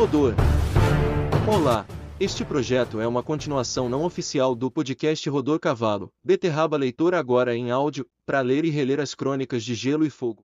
Rodor. Olá! Este projeto é uma continuação não oficial do podcast Rodor Cavalo, Beterraba Leitor agora em áudio, para ler e reler as crônicas de Gelo e Fogo.